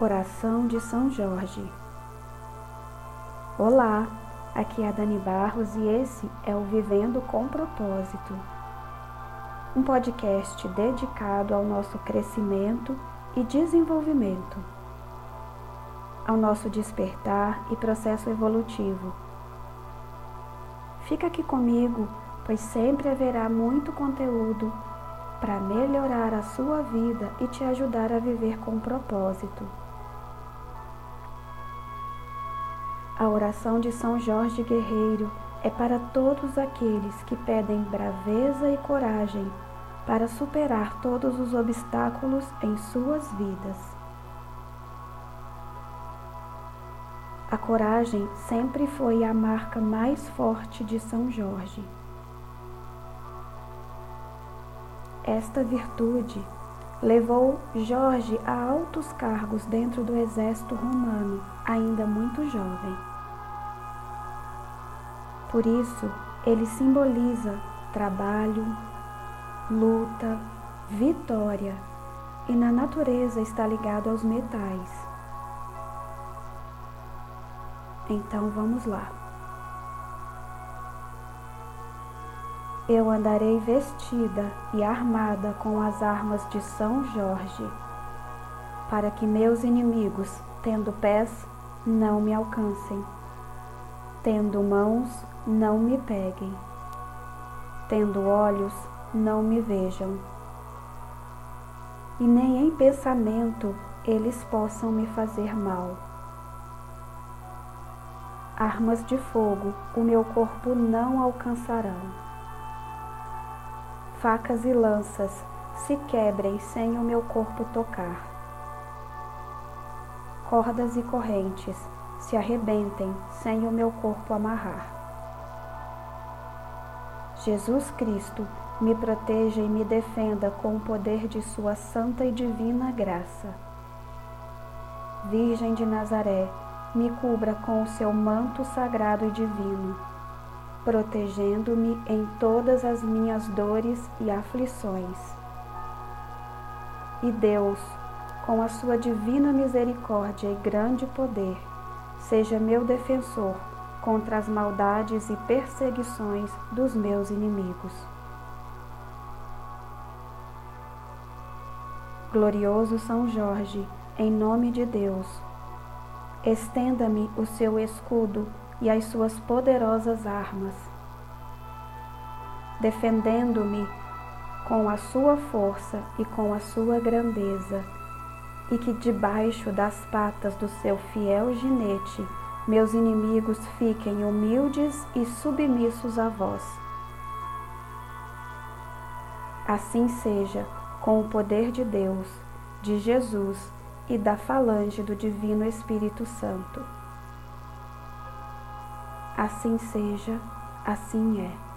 Oração de São Jorge. Olá, aqui é a Dani Barros e esse é o Vivendo com Propósito. Um podcast dedicado ao nosso crescimento e desenvolvimento, ao nosso despertar e processo evolutivo. Fica aqui comigo, pois sempre haverá muito conteúdo para melhorar a sua vida e te ajudar a viver com propósito. A oração de São Jorge Guerreiro é para todos aqueles que pedem braveza e coragem para superar todos os obstáculos em suas vidas. A coragem sempre foi a marca mais forte de São Jorge. Esta virtude levou Jorge a altos cargos dentro do exército romano, ainda muito jovem. Por isso, ele simboliza trabalho, luta, vitória e na natureza está ligado aos metais. Então vamos lá. Eu andarei vestida e armada com as armas de São Jorge, para que meus inimigos, tendo pés, não me alcancem, tendo mãos, não me peguem, tendo olhos, não me vejam, e nem em pensamento eles possam me fazer mal. Armas de fogo o meu corpo não alcançarão facas e lanças se quebrem sem o meu corpo tocar. Cordas e correntes se arrebentem sem o meu corpo amarrar. Jesus Cristo me proteja e me defenda com o poder de Sua santa e divina graça. Virgem de Nazaré, me cubra com o seu manto sagrado e divino protegendo-me em todas as minhas dores e aflições. E Deus, com a sua divina misericórdia e grande poder, seja meu defensor contra as maldades e perseguições dos meus inimigos. Glorioso São Jorge, em nome de Deus, estenda-me o seu escudo e as suas poderosas armas, defendendo-me com a sua força e com a sua grandeza, e que debaixo das patas do seu fiel ginete meus inimigos fiquem humildes e submissos a vós. Assim seja, com o poder de Deus, de Jesus e da falange do Divino Espírito Santo. Assim seja, assim é.